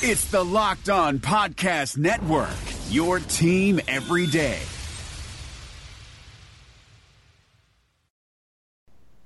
It's the Locked On Podcast Network, your team every day.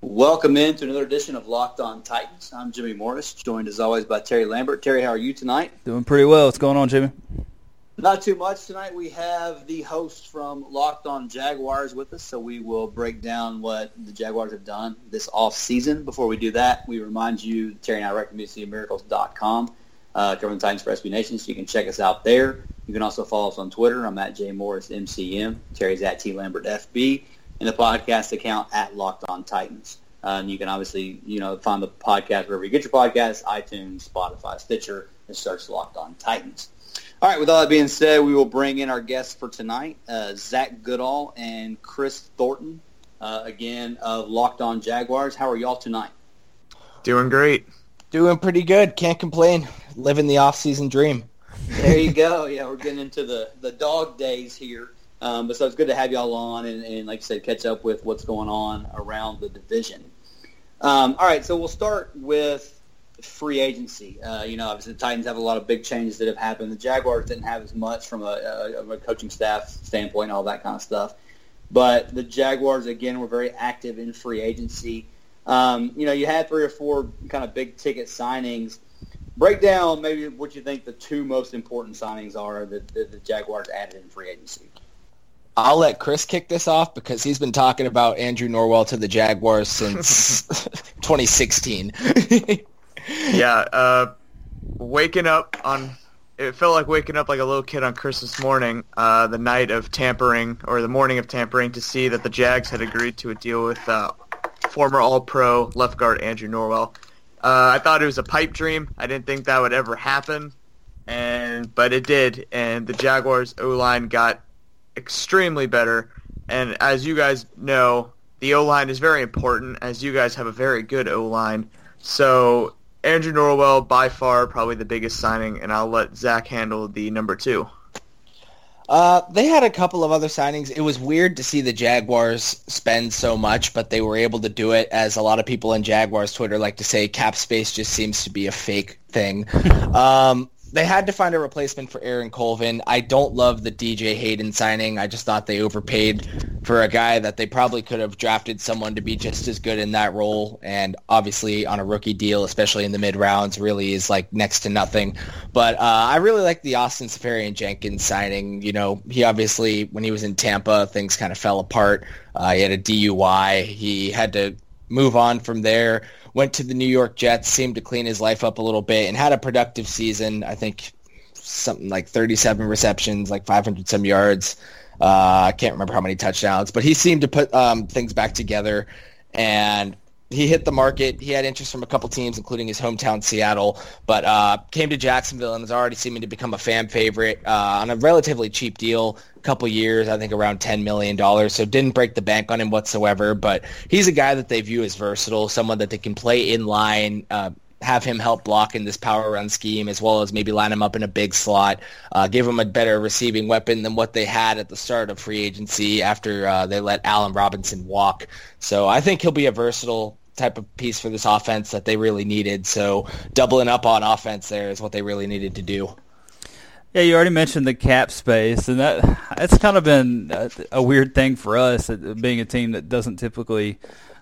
Welcome in to another edition of Locked On Titans. I'm Jimmy Morris, joined as always by Terry Lambert. Terry, how are you tonight? Doing pretty well. What's going on, Jimmy? Not too much tonight. We have the host from Locked On Jaguars with us, so we will break down what the Jaguars have done this off season. Before we do that, we remind you Terry and I recommend Miracles.com, uh, covering the Titans for SB Nation, so you can check us out there. You can also follow us on Twitter. I'm at J Morris MCM. Terry's at T Lambert FB, and the podcast account at Locked On Titans. Uh, and you can obviously, you know, find the podcast wherever you get your podcasts, iTunes, Spotify, Stitcher, and search Locked On Titans. All right, with all that being said, we will bring in our guests for tonight, uh, Zach Goodall and Chris Thornton, uh, again, of Locked On Jaguars. How are y'all tonight? Doing great. Doing pretty good. Can't complain. Living the off-season dream. There you go. Yeah, we're getting into the, the dog days here. Um, but so it's good to have y'all on and, and, like I said, catch up with what's going on around the division. Um, all right, so we'll start with free agency. Uh, you know, obviously the Titans have a lot of big changes that have happened. The Jaguars didn't have as much from a, a, a coaching staff standpoint, all that kind of stuff. But the Jaguars again were very active in free agency. Um, you know, you had three or four kind of big ticket signings. Break down maybe what you think the two most important signings are that, that the Jaguars added in free agency. I'll let Chris kick this off because he's been talking about Andrew Norwell to the Jaguars since 2016. yeah, uh, waking up on it felt like waking up like a little kid on Christmas morning, uh, the night of tampering or the morning of tampering, to see that the Jags had agreed to a deal with uh, former All-Pro left guard Andrew Norwell. Uh, I thought it was a pipe dream. I didn't think that would ever happen, and but it did. And the Jaguars O line got extremely better. And as you guys know, the O line is very important. As you guys have a very good O line, so Andrew Norwell, by far, probably the biggest signing, and I'll let Zach handle the number two. Uh, they had a couple of other signings. It was weird to see the Jaguars spend so much, but they were able to do it. As a lot of people in Jaguars Twitter like to say, cap space just seems to be a fake thing. um, they had to find a replacement for Aaron Colvin. I don't love the DJ Hayden signing. I just thought they overpaid for a guy that they probably could have drafted someone to be just as good in that role. And obviously on a rookie deal, especially in the mid rounds, really is like next to nothing. But uh, I really like the Austin Seferian-Jenkins signing. You know, he obviously when he was in Tampa, things kind of fell apart. Uh, he had a DUI. He had to move on from there went to the New York Jets, seemed to clean his life up a little bit, and had a productive season. I think something like 37 receptions, like 500 some yards. Uh, I can't remember how many touchdowns, but he seemed to put um, things back together. And he hit the market. He had interest from a couple teams, including his hometown Seattle, but uh, came to Jacksonville and is already seeming to become a fan favorite uh, on a relatively cheap deal. A couple years, I think around ten million dollars. So didn't break the bank on him whatsoever. But he's a guy that they view as versatile, someone that they can play in line. Uh, have him help block in this power run scheme as well as maybe line him up in a big slot, uh, give him a better receiving weapon than what they had at the start of free agency after uh, they let Allen Robinson walk. So I think he'll be a versatile type of piece for this offense that they really needed. So doubling up on offense there is what they really needed to do. Yeah, you already mentioned the cap space, and that that's kind of been a, a weird thing for us, being a team that doesn't typically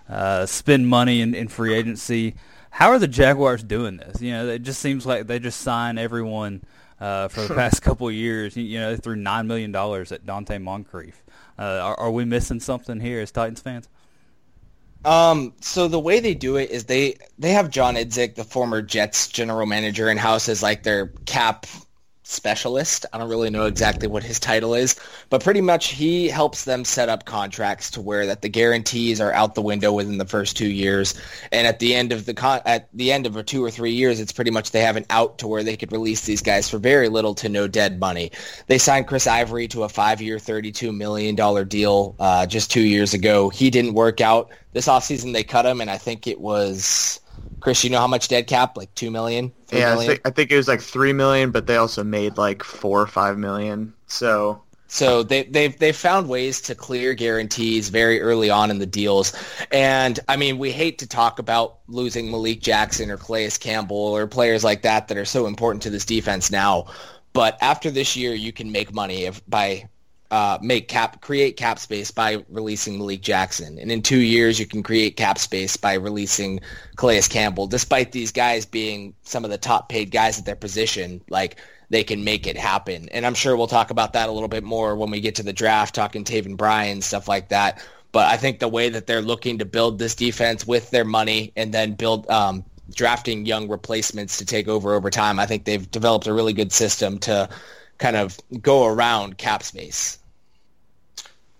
uh, spend money in, in free agency. How are the Jaguars doing this? You know, it just seems like they just sign everyone uh, for the past couple of years. You know, they threw nine million dollars at Donte Moncrief. Uh, are, are we missing something here as Titans fans? Um, so the way they do it is they they have John Idzik, the former Jets general manager, in house as like their cap specialist. I don't really know exactly what his title is, but pretty much he helps them set up contracts to where that the guarantees are out the window within the first two years, and at the end of the con- at the end of a two or three years, it's pretty much they have an out to where they could release these guys for very little to no dead money. They signed Chris Ivory to a five-year, thirty-two million dollar deal uh, just two years ago. He didn't work out. This offseason they cut him, and I think it was Chris, you know how much dead cap? Like two million? Yeah, million? I, think, I think it was like three million, but they also made like four or five million. So So they, they've they've found ways to clear guarantees very early on in the deals, and I mean we hate to talk about losing Malik Jackson or Calais Campbell or players like that that are so important to this defense now, but after this year you can make money if, by uh, make cap create cap space by releasing Malik Jackson, and in two years you can create cap space by releasing Calais Campbell. Despite these guys being some of the top paid guys at their position, like they can make it happen. And I'm sure we'll talk about that a little bit more when we get to the draft, talking Taven Bryan, and stuff like that. But I think the way that they're looking to build this defense with their money and then build um, drafting young replacements to take over over time, I think they've developed a really good system to kind of go around cap space.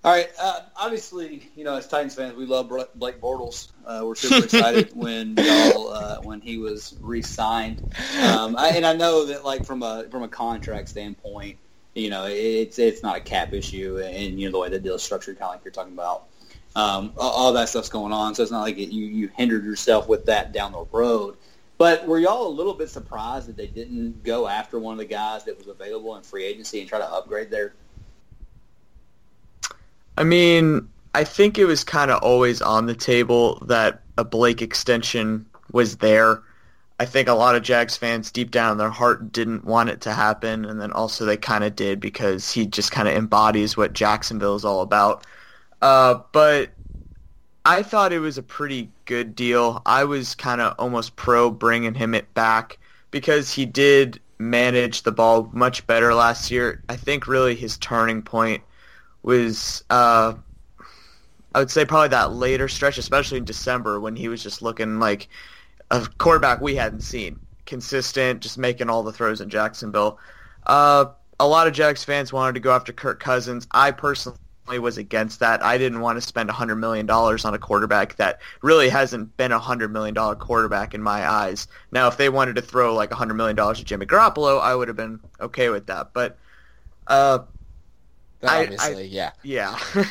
All right. Uh, obviously, you know, as Titans fans, we love Blake Bortles. Uh, we're super excited when y'all uh, when he was re-signed, um, I, and I know that like from a from a contract standpoint, you know, it's it's not a cap issue, and you know the way the deal is structured, kind of like you're talking about. Um, all that stuff's going on, so it's not like it, you you hindered yourself with that down the road. But were y'all a little bit surprised that they didn't go after one of the guys that was available in free agency and try to upgrade their I mean, I think it was kind of always on the table that a Blake extension was there. I think a lot of Jags fans deep down in their heart didn't want it to happen, and then also they kind of did because he just kind of embodies what Jacksonville is all about. Uh, but I thought it was a pretty good deal. I was kind of almost pro bringing him it back because he did manage the ball much better last year. I think really his turning point was uh, I would say probably that later stretch, especially in December when he was just looking like a quarterback we hadn't seen, consistent, just making all the throws in Jacksonville. Uh, a lot of Jags fans wanted to go after Kirk Cousins. I personally was against that. I didn't want to spend $100 million on a quarterback that really hasn't been a $100 million quarterback in my eyes. Now, if they wanted to throw like $100 million to Jimmy Garoppolo, I would have been okay with that. But uh, Obviously, I, yeah. Yeah.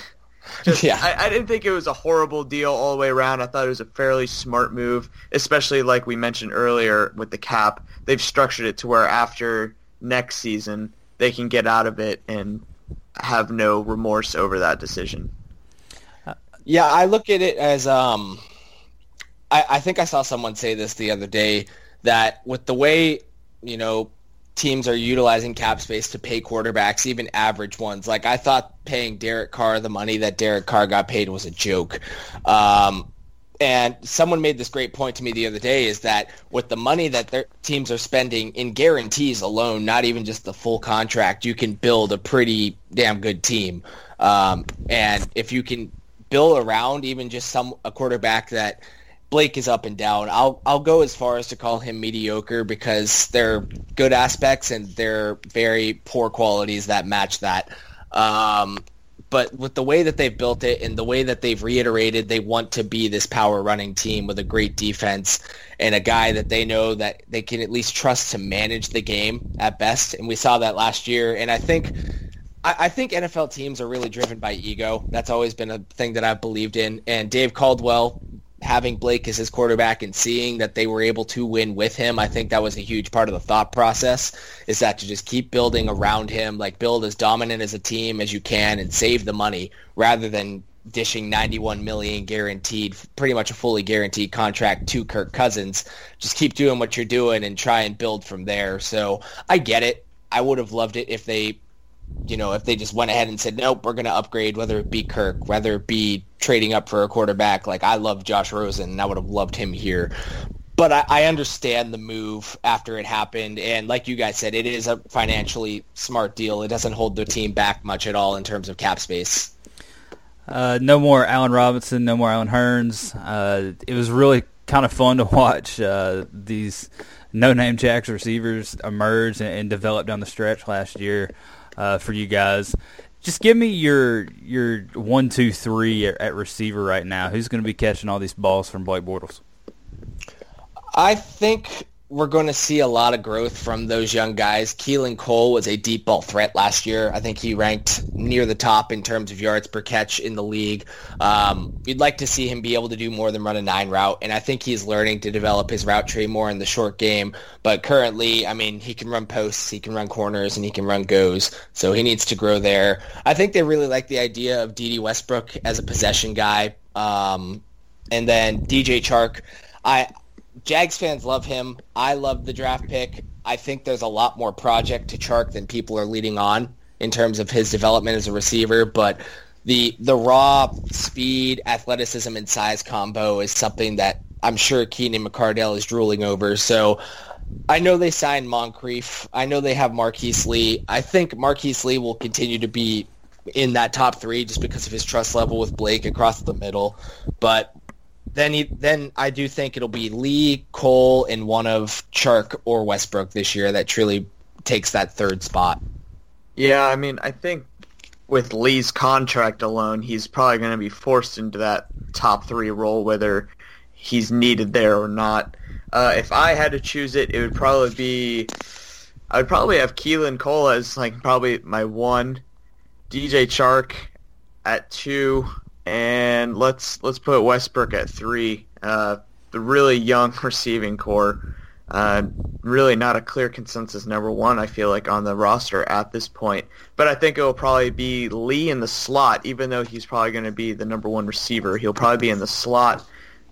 Just, yeah. I, I, didn't think it was a horrible deal all the way around. I thought it was a fairly smart move, especially like we mentioned earlier with the cap. They've structured it to where after next season they can get out of it and have no remorse over that decision. Yeah, I look at it as um, I, I think I saw someone say this the other day that with the way you know teams are utilizing cap space to pay quarterbacks, even average ones. Like I thought paying Derek Carr the money that Derek Carr got paid was a joke. Um, and someone made this great point to me the other day is that with the money that their teams are spending in guarantees alone, not even just the full contract, you can build a pretty damn good team. Um, and if you can build around even just some a quarterback that Blake is up and down. I'll I'll go as far as to call him mediocre because there are good aspects and there are very poor qualities that match that. Um, but with the way that they've built it and the way that they've reiterated they want to be this power running team with a great defense and a guy that they know that they can at least trust to manage the game at best. And we saw that last year. And I think I, think NFL teams are really driven by ego. That's always been a thing that I've believed in. And Dave Caldwell having Blake as his quarterback and seeing that they were able to win with him, I think that was a huge part of the thought process is that to just keep building around him, like build as dominant as a team as you can and save the money rather than dishing 91 million guaranteed, pretty much a fully guaranteed contract to Kirk Cousins. Just keep doing what you're doing and try and build from there. So I get it. I would have loved it if they you know, if they just went ahead and said, nope, we're going to upgrade, whether it be Kirk, whether it be trading up for a quarterback. Like, I love Josh Rosen, and I would have loved him here. But I, I understand the move after it happened. And like you guys said, it is a financially smart deal. It doesn't hold the team back much at all in terms of cap space. Uh, no more Allen Robinson, no more Allen Hurns. Uh, it was really kind of fun to watch uh, these no-name Jags receivers emerge and, and develop down the stretch last year uh, for you guys. Just give me your your one, two, three at, at receiver right now. Who's going to be catching all these balls from Blake Bortles? I think we're going to see a lot of growth from those young guys. Keelan Cole was a deep ball threat last year. I think he ranked near the top in terms of yards per catch in the league. Um, you'd like to see him be able to do more than run a nine route, and I think he's learning to develop his route tree more in the short game. But currently, I mean, he can run posts, he can run corners, and he can run goes, so he needs to grow there. I think they really like the idea of Dede Westbrook as a possession guy. Um, and then DJ Chark, I Jags fans love him. I love the draft pick. I think there's a lot more project to Chark than people are leading on in terms of his development as a receiver, but the the raw speed, athleticism, and size combo is something that I'm sure Keenan McCardell is drooling over. So I know they signed Moncrief. I know they have Marquise Lee. I think Marquise Lee will continue to be in that top three just because of his trust level with Blake across the middle. But then he, then I do think it'll be Lee, Cole, and one of Chark or Westbrook this year that truly takes that third spot. Yeah, I mean, I think with Lee's contract alone, he's probably going to be forced into that top three role, whether he's needed there or not. Uh, if I had to choose it, it would probably be I would probably have Keelan Cole as like probably my one, DJ Chark at two, and let's let's put Westbrook at three. Uh, the really young receiving corps. Uh, really not a clear consensus number one, I feel like, on the roster at this point. But I think it will probably be Lee in the slot, even though he's probably going to be the number one receiver. He'll probably be in the slot.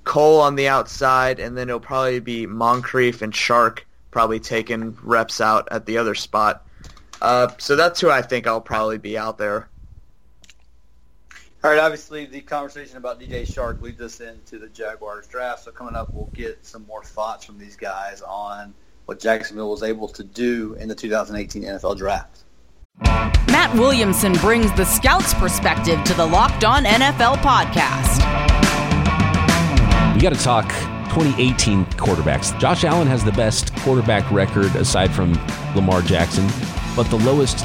Cole on the outside, and then it'll probably be Moncrief and Chark probably taking reps out at the other spot. Uh, so that's who I think I'll probably be out there. All right, obviously the conversation about DJ Chark leads us into the Jaguars draft. So coming up, we'll get some more thoughts from these guys on what Jacksonville was able to do in the 2018 NFL draft. Matt Williamson brings the scout's perspective to the Locked On NFL podcast. We got to talk 2018 quarterbacks. Josh Allen has the best quarterback record aside from Lamar Jackson, but the lowest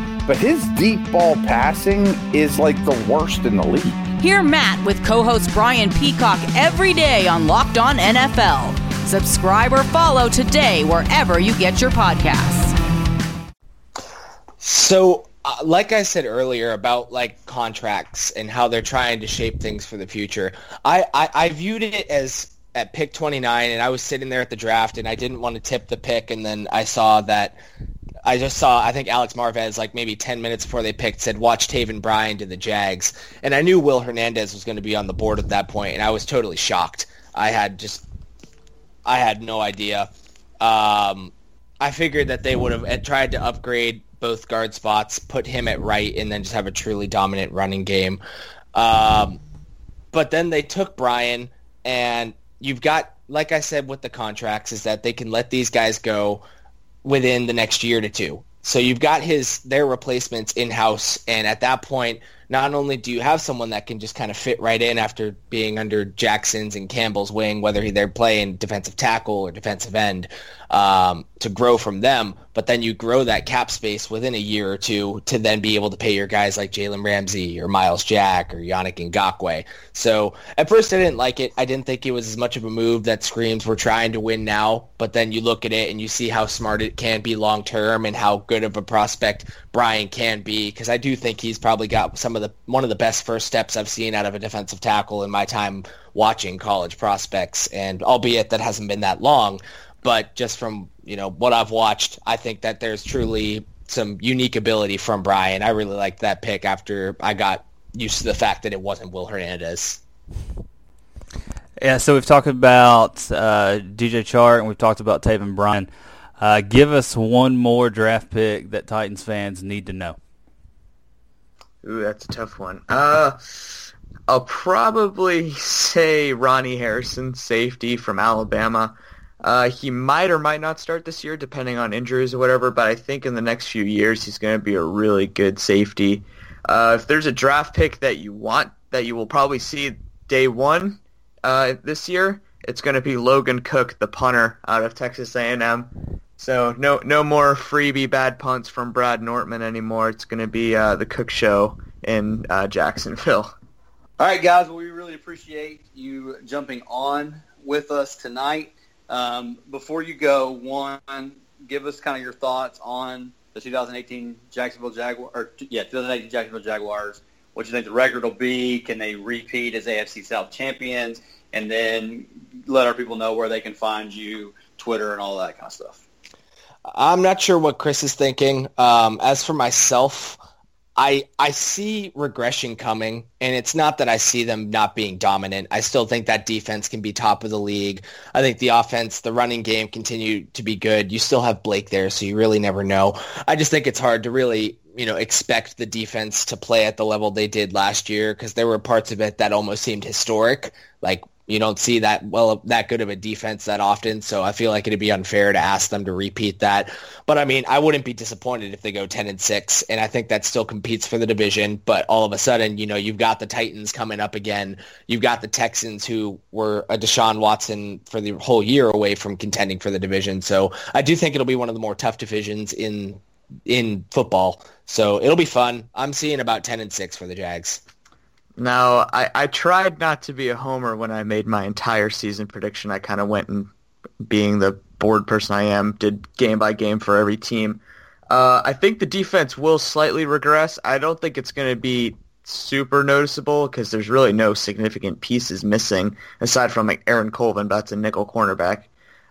but his deep ball passing is like the worst in the league. Hear Matt with co host Brian Peacock every day on Locked On NFL. Subscribe or follow today wherever you get your podcasts. So, uh, like I said earlier about like contracts and how they're trying to shape things for the future, I, I, I viewed it as at pick 29 and I was sitting there at the draft and I didn't want to tip the pick and then I saw that I just saw, I think Alex Marvez, like maybe 10 minutes before they picked, said, watch Taven Bryan to the Jags. And I knew Will Hernandez was going to be on the board at that point, and I was totally shocked. I had just, I had no idea. Um, I figured that they would have tried to upgrade both guard spots, put him at right, and then just have a truly dominant running game. Um, but then they took Bryan, and you've got, like I said with the contracts, is that they can let these guys go – within the next year to two. So you've got his their replacements in house, and at that point, not only do you have someone that can just kind of fit right in after being under Jackson's and Campbell's wing, whether they're playing defensive tackle or defensive end, um, to grow from them, but then you grow that cap space within a year or two to then be able to pay your guys like Jalen Ramsey or Myles Jack or Yannick Ngakoue. So at first I didn't like it. I didn't think it was as much of a move that screams we're trying to win now, but then you look at it and you see how smart it can be long term and how good of a prospect Bryan can be because I do think he's probably got some of the one of the best first steps I've seen out of a defensive tackle in my time watching college prospects and albeit that hasn't been that long but just from you know what I've watched I think that there's truly some unique ability from Bryan. I really liked that pick after I got used to the fact that it wasn't Will Hernandez yeah so we've talked about uh, DJ Chark and we've talked about Taven Bryan uh, give us one more draft pick that Titans fans need to know. Ooh, that's a tough one. Uh, I'll probably say Ronnie Harrison, safety from Alabama. Uh, he might or might not start this year, depending on injuries or whatever. But I think in the next few years, he's going to be a really good safety. Uh, if there's a draft pick that you want, that you will probably see day one uh, this year, it's going to be Logan Cooke, the punter out of Texas A&M. So no, no more freebie bad punts from Brad Nortman anymore. It's going to be uh, the Cook Show in uh, Jacksonville. All right, guys. Well, we really appreciate you jumping on with us tonight. Um, before you go, one, give us kind of your thoughts on the 2018 Jacksonville Jaguars, or yeah, 2018 Jacksonville Jaguars. What you think the record will be? Can they repeat as AFC South champions? And then let our people know where they can find you, Twitter, and all that kind of stuff. I'm not sure what Chris is thinking. Um, as for myself, I I see regression coming, and it's not that I see them not being dominant. I still think that defense can be top of the league. I think the offense, the running game, continue to be good. You still have Blake there, so you really never know. I just think it's hard to really you know expect the defense to play at the level they did last year because there were parts of it that almost seemed historic, like you don't see that well that good of a defense that often. So I feel like it'd be unfair to ask them to repeat that. But I mean, I wouldn't be disappointed if they go ten and six, and I think that still competes for the division. But all of a sudden, you know, you've got the Titans coming up again. You've got the Texans who were a Deshaun Watson for the whole year away from contending for the division. So I do think it'll be one of the more tough divisions in in football. So it'll be fun. I'm seeing about ten and six for the Jags. Now, I, I tried not to be a homer when I made my entire season prediction. I kind of went and, being the bored person I am, did game by game for every team. Uh, I think the defense will slightly regress. I don't think it's going to be super noticeable because there's really no significant pieces missing aside from like Aaron Colvin, but that's a nickel cornerback.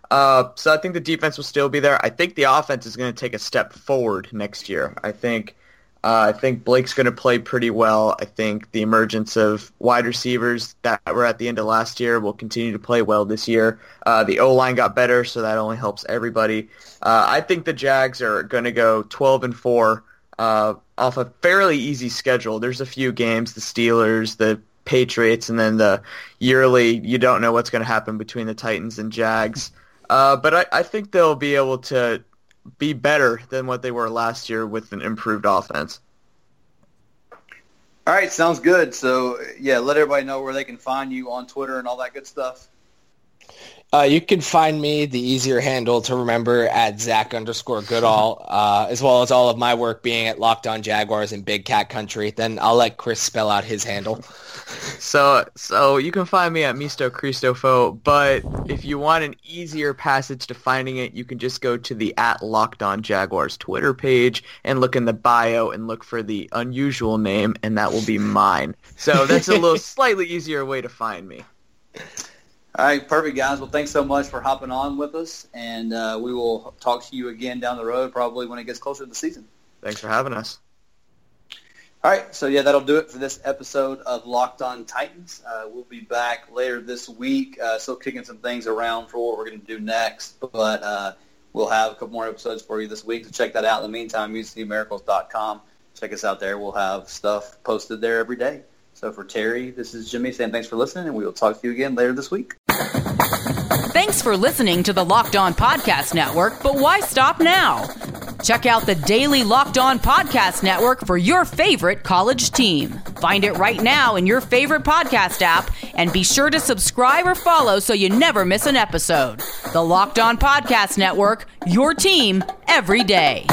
Uh, so I think the defense will still be there. I think the offense is going to take a step forward next year. I think uh, I think Blake's going to play pretty well. I think the emergence of wide receivers that were at the end of last year will continue to play well this year. Uh, the O-line got better, so that only helps everybody. Uh, I think the Jags are going to go 12 and 4 uh, off a fairly easy schedule. There's a few games, the Steelers, the Patriots, and then the yearly, you don't know what's going to happen between the Titans and Jags. Uh, but I, I think they'll be able to be better than what they were last year with an improved offense. All right, sounds good. So yeah, let everybody know where they can find you on Twitter and all that good stuff. Uh, you can find me, the easier handle to remember, at Zach underscore Goodall, uh, as well as all of my work being at Locked On Jaguars and Big Cat Country. Then I'll let Chris spell out his handle. So, so you can find me at Misto Cristofo, but if you want an easier passage to finding it, you can just go to the at Locked On Jaguars Twitter page and look in the bio and look for the unusual name, and that will be mine. So that's a little slightly easier way to find me. All right, perfect, guys. Well, thanks so much for hopping on with us, and uh, we will talk to you again down the road, probably when it gets closer to the season. Thanks for having us. All right, so yeah, that'll do it for this episode of Locked On Titans. Uh, we'll be back later this week, uh, still kicking some things around for what we're going to do next, but uh, we'll have a couple more episodes for you this week, so check that out. In the meantime, UCMiracles.com. Check us out there. We'll have stuff posted there every day. So for Terry, this is Jimmy saying thanks for listening, and we will talk to you again later this week. Thanks for listening to the Locked On Podcast Network, but why stop now? Check out the daily Locked On Podcast Network for your favorite college team. Find it right now in your favorite podcast app and be sure to subscribe or follow so you never miss an episode. The Locked On Podcast Network, your team every day.